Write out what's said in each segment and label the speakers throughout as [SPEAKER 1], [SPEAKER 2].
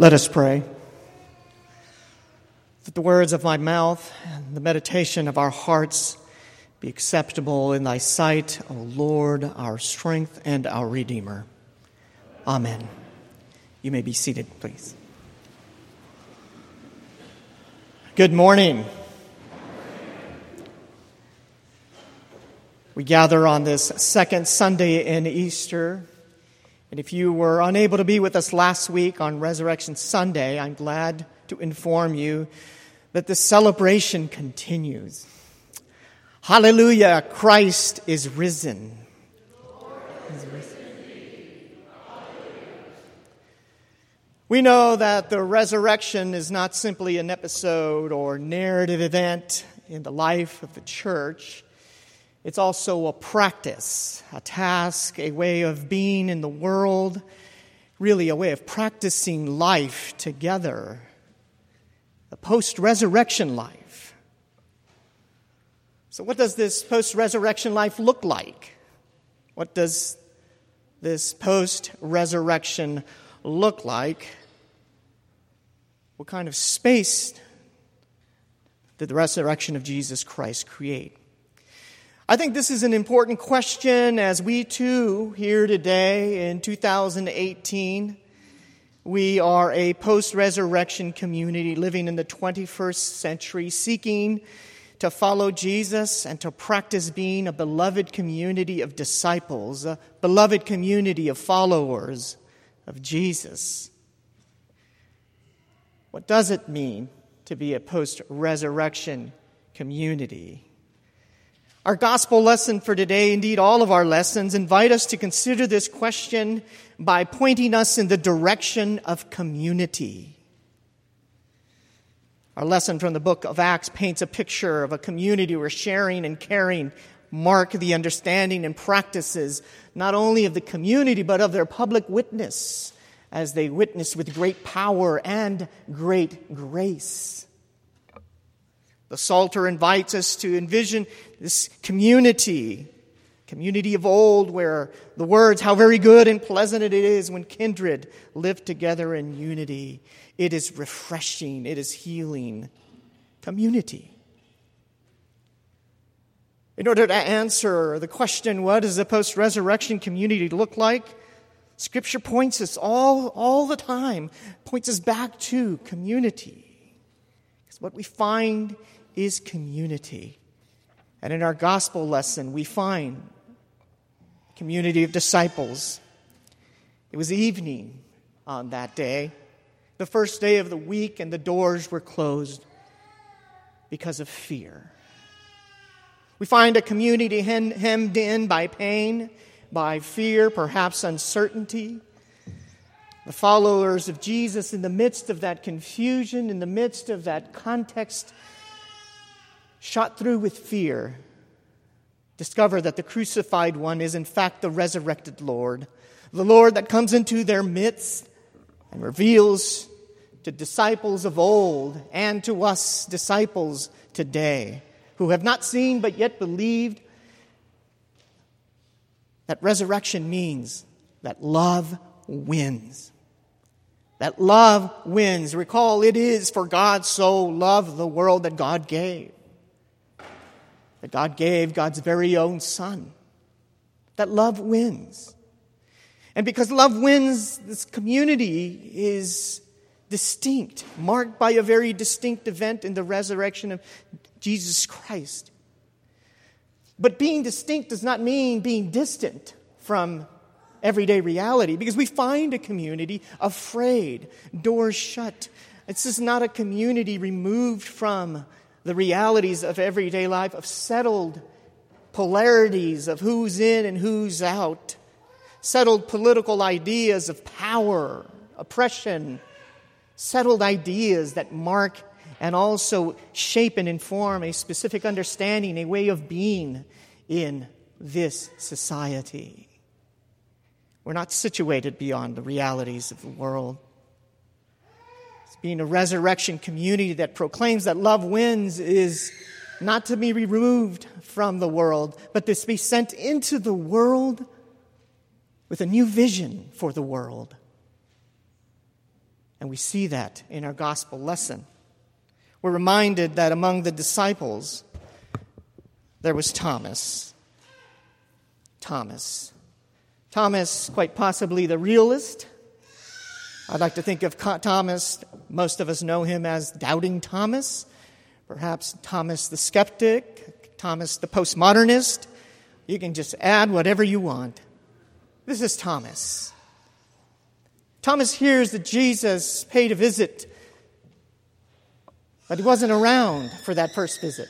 [SPEAKER 1] Let us pray. That the words of my mouth and the meditation of our hearts be acceptable in thy sight, O Lord, our strength and our Redeemer. Amen. You may be seated, please. Good morning. We gather on this second Sunday in Easter. And if you were unable to be with us last week on Resurrection Sunday, I'm glad to inform you that the celebration continues. Hallelujah, Christ is risen. We know that the resurrection is not simply an episode or narrative event in the life of the church. It's also a practice, a task, a way of being in the world, really a way of practicing life together, the post resurrection life. So, what does this post resurrection life look like? What does this post resurrection look like? What kind of space did the resurrection of Jesus Christ create? I think this is an important question as we too, here today in 2018, we are a post resurrection community living in the 21st century, seeking to follow Jesus and to practice being a beloved community of disciples, a beloved community of followers of Jesus. What does it mean to be a post resurrection community? Our gospel lesson for today, indeed all of our lessons, invite us to consider this question by pointing us in the direction of community. Our lesson from the book of Acts paints a picture of a community where sharing and caring mark the understanding and practices not only of the community but of their public witness as they witness with great power and great grace. The Psalter invites us to envision this community, community of old, where the words, how very good and pleasant it is when kindred live together in unity. It is refreshing, it is healing. Community. In order to answer the question, what does a post resurrection community look like? Scripture points us all, all the time, points us back to community. Because what we find is community. And in our gospel lesson, we find community of disciples. It was evening on that day, the first day of the week, and the doors were closed because of fear. We find a community hemmed in by pain, by fear, perhaps uncertainty. The followers of Jesus, in the midst of that confusion, in the midst of that context shot through with fear, discover that the crucified one is in fact the resurrected Lord, the Lord that comes into their midst and reveals to disciples of old and to us disciples today who have not seen but yet believed that resurrection means that love wins. That love wins. Recall, it is for God so loved the world that God gave that God gave God's very own Son. That love wins. And because love wins, this community is distinct, marked by a very distinct event in the resurrection of Jesus Christ. But being distinct does not mean being distant from everyday reality because we find a community afraid, doors shut. This is not a community removed from the realities of everyday life, of settled polarities of who's in and who's out, settled political ideas of power, oppression, settled ideas that mark and also shape and inform a specific understanding, a way of being in this society. We're not situated beyond the realities of the world being a resurrection community that proclaims that love wins is not to be removed from the world, but to be sent into the world with a new vision for the world. And we see that in our gospel lesson. We're reminded that among the disciples, there was Thomas. Thomas. Thomas, quite possibly the realist. I'd like to think of Thomas, most of us know him as Doubting Thomas, perhaps Thomas the skeptic, Thomas the postmodernist. You can just add whatever you want. This is Thomas. Thomas hears that Jesus paid a visit, but he wasn't around for that first visit.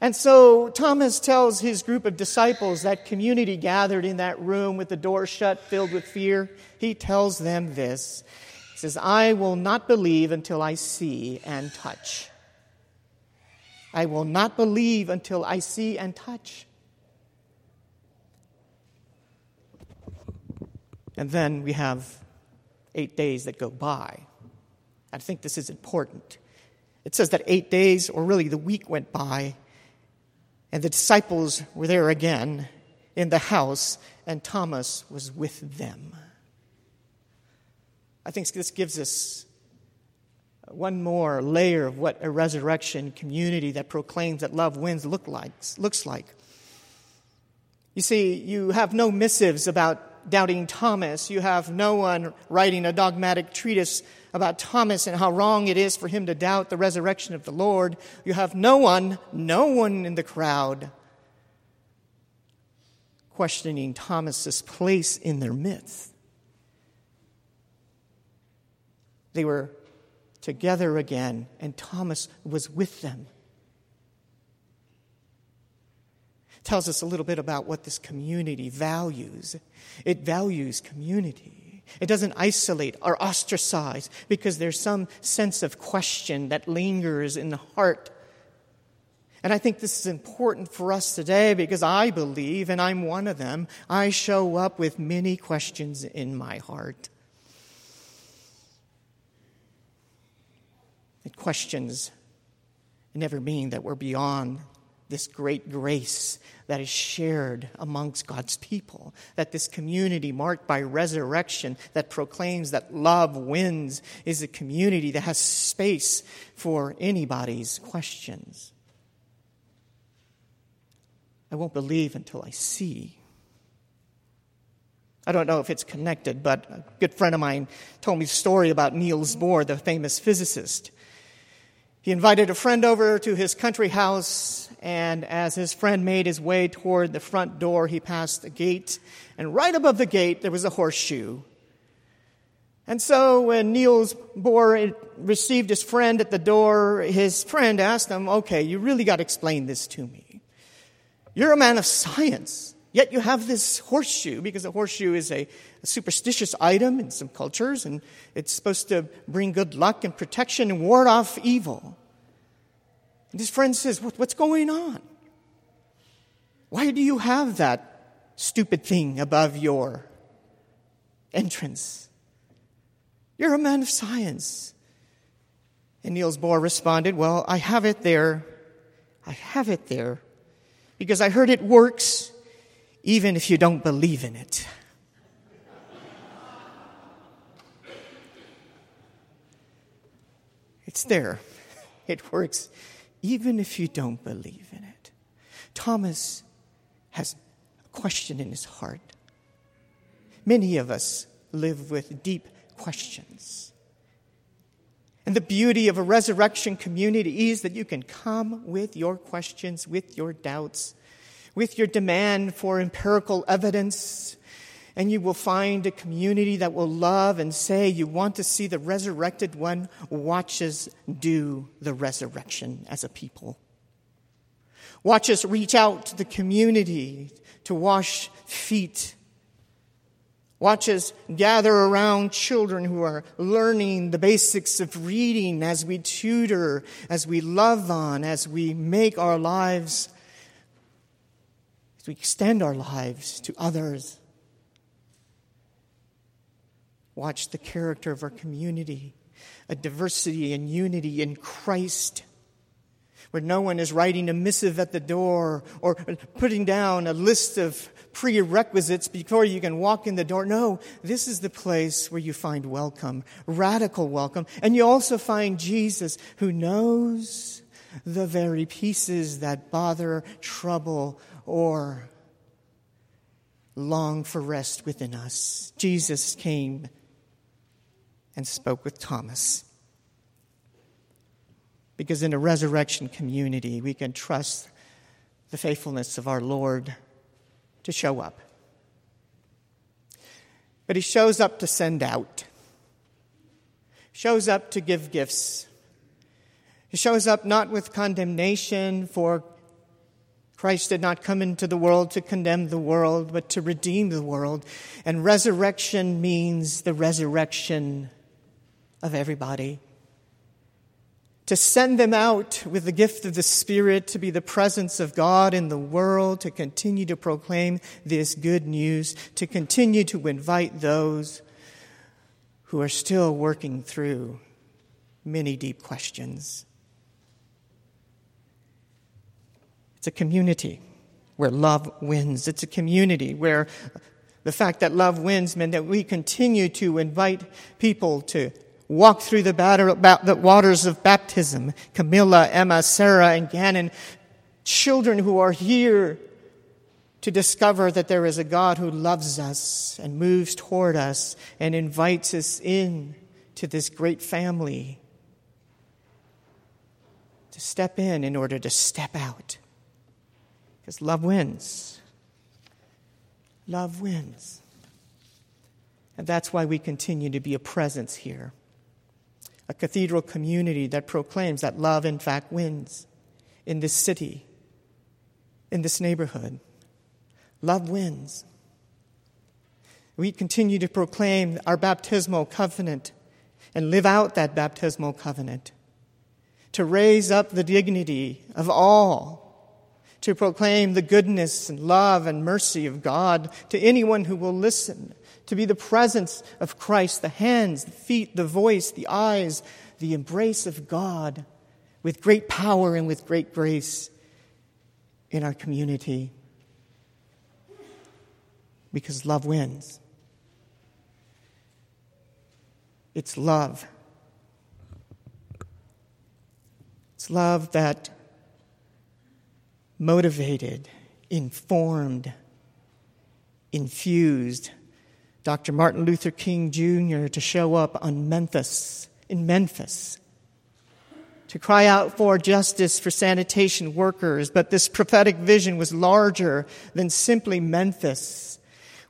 [SPEAKER 1] And so Thomas tells his group of disciples, that community gathered in that room with the door shut, filled with fear, he tells them this. He says, I will not believe until I see and touch. I will not believe until I see and touch. And then we have eight days that go by. I think this is important. It says that eight days, or really the week, went by, and the disciples were there again in the house, and Thomas was with them. I think this gives us one more layer of what a resurrection community that proclaims that love wins look like, looks like. You see, you have no missives about doubting Thomas. You have no one writing a dogmatic treatise about Thomas and how wrong it is for him to doubt the resurrection of the Lord. You have no one, no one in the crowd questioning Thomas's place in their midst. They were together again, and Thomas was with them. tells us a little bit about what this community values. It values community. It doesn't isolate or ostracize because there's some sense of question that lingers in the heart. And I think this is important for us today because I believe, and I'm one of them, I show up with many questions in my heart. And questions never mean that we're beyond this great grace that is shared amongst God's people. That this community marked by resurrection that proclaims that love wins is a community that has space for anybody's questions. I won't believe until I see. I don't know if it's connected, but a good friend of mine told me a story about Niels Bohr, the famous physicist. He invited a friend over to his country house, and as his friend made his way toward the front door, he passed a gate, and right above the gate there was a horseshoe. And so when Niels Bohr received his friend at the door, his friend asked him, Okay, you really got to explain this to me. You're a man of science. Yet you have this horseshoe, because a horseshoe is a, a, superstitious item in some cultures, and it's supposed to bring good luck and protection and ward off evil. And his friend says, what, What's going on? Why do you have that stupid thing above your entrance? You're a man of science. And Niels Bohr responded, Well, I have it there. I have it there because I heard it works even if you don't believe in it. It's there. It works even if you don't believe in it. Thomas has a question in his heart. Many of us live with deep questions. And the beauty of a resurrection community is that you can come with your questions, with your doubts, with your demand for empirical evidence, and you will find a community that will love and say, You want to see the resurrected one? Watch us do the resurrection as a people. Watch us reach out to the community to wash feet. Watch us gather around children who are learning the basics of reading as we tutor, as we love on, as we make our lives we extend our lives to others. Watch the character of our community, a diversity and unity in Christ. where no one is writing a missive at the door or putting down a list of prerequisites before you can walk in the door. No, this is the place where you find welcome, radical welcome. And you also find Jesus who knows the very pieces that bother, trouble, or long for rest within us. Jesus came and spoke with Thomas. Because in a resurrection community, we can trust the faithfulness of our Lord to show up. But he shows up to send out, shows up to give gifts. He shows up not with condemnation, for Christ did not come into the world to condemn the world, but to redeem the world. And resurrection means the resurrection of everybody to send them out with the gift of the Spirit to be the presence of God in the world, to continue to proclaim this good news, to continue to invite those who are still working through many deep questions. It's a community where love wins. It's a community where the fact that love wins meant that we continue to invite people to walk through the, batter, the waters of baptism. Camilla, Emma, Sarah, and Gannon, children who are here to discover that there is a God who loves us and moves toward us and invites us in to this great family. To step in in order to step out. Because love wins. Love wins. And that's why we continue to be a presence here a cathedral community that proclaims that love, in fact, wins in this city, in this neighborhood. Love wins. We continue to proclaim our baptismal covenant and live out that baptismal covenant, to raise up the dignity of all, to proclaim the goodness and love and mercy of God to anyone who will listen to be the presence of Christ, the hands, the feet, the voice, the eyes, the embrace of God with great power and with great grace in our community. Because love wins. It's love. It's love that motivated, informed, infused Dr. Martin Luther King Jr. to show up on Memphis, in Memphis, to cry out for justice for sanitation workers. But this prophetic vision was larger than simply Memphis.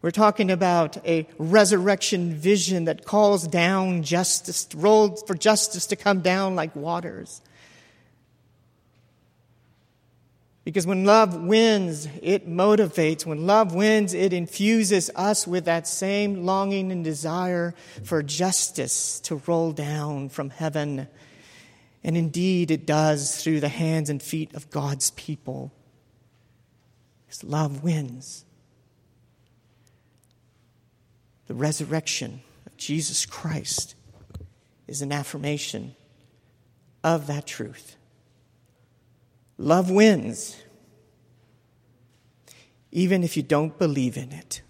[SPEAKER 1] We're talking about a resurrection vision that calls down justice, rolled for justice to come down like waters. Because when love wins, it motivates. When love wins, it infuses us with that same longing and desire for justice to roll down from heaven. And indeed, it does through the hands and feet of God's people. Because love wins. The resurrection of Jesus Christ is an affirmation of that truth. Love wins, even if you don't believe in it.